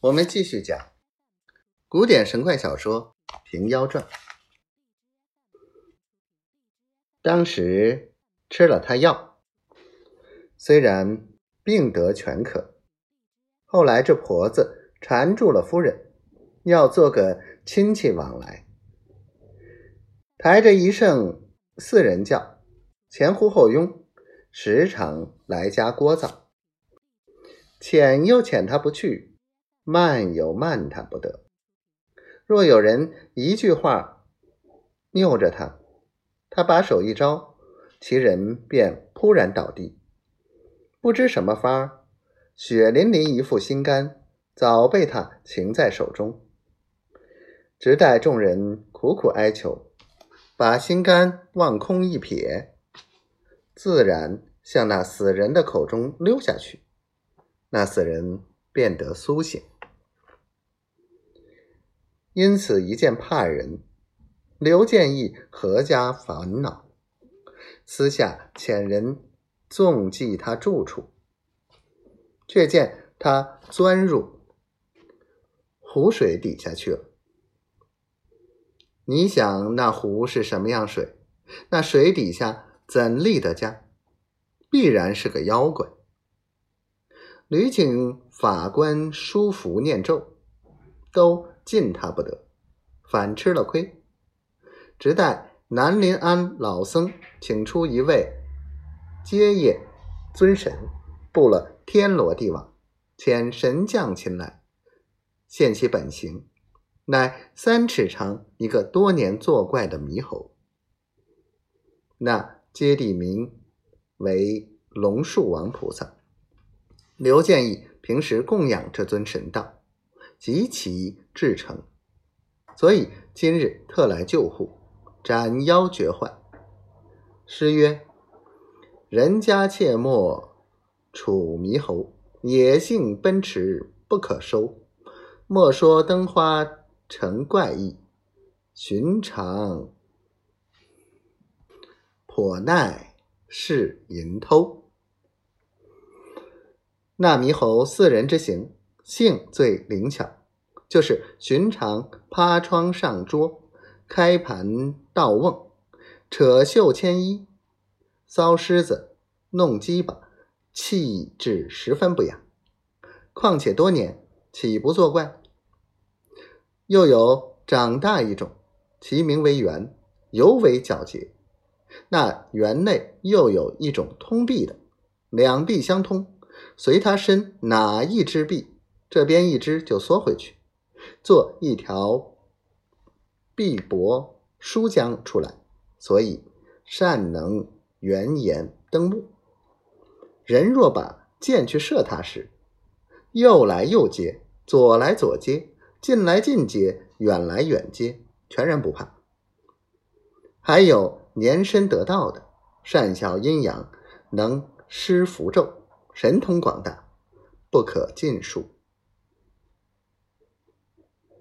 我们继续讲古典神怪小说《平妖传》。当时吃了他药，虽然病得全可，后来这婆子缠住了夫人，要做个亲戚往来，抬着一圣四人轿，前呼后拥，时常来家聒噪，遣又遣他不去。慢有慢他不得，若有人一句话拗着他，他把手一招，其人便扑然倒地。不知什么法儿，血淋淋一副心肝早被他擒在手中，直待众人苦苦哀求，把心肝望空一撇，自然向那死人的口中溜下去，那死人便得苏醒。因此一见怕人，刘建义何家烦恼，私下遣人纵记他住处，却见他钻入湖水底下去了。你想那湖是什么样水？那水底下怎立得家？必然是个妖怪。屡请法官书符念咒，都。近他不得，反吃了亏。直待南临安老僧请出一位接业尊神，布了天罗地网，遣神将前来，现其本形，乃三尺长一个多年作怪的猕猴。那接地名为龙树王菩萨。刘建义平时供养这尊神道。极其至诚，所以今日特来救护，斩妖绝患。诗曰：“人家切莫处猕猴，野性奔驰不可收。莫说灯花成怪异，寻常颇耐是淫偷。”那猕猴四人之形。性最灵巧，就是寻常趴窗上桌，开盘倒瓮，扯袖牵衣，搔狮子，弄鸡巴，气质十分不雅。况且多年，岂不作怪？又有长大一种，其名为猿，尤为皎洁。那猿内又有一种通臂的，两臂相通，随他伸哪一只臂。这边一只就缩回去，做一条臂膊舒将出来，所以善能圆眼登木。人若把箭去射它时，右来右接，左来左接，近来近接，远来远接，全然不怕。还有年深得道的，善晓阴阳，能施符咒，神通广大，不可尽数。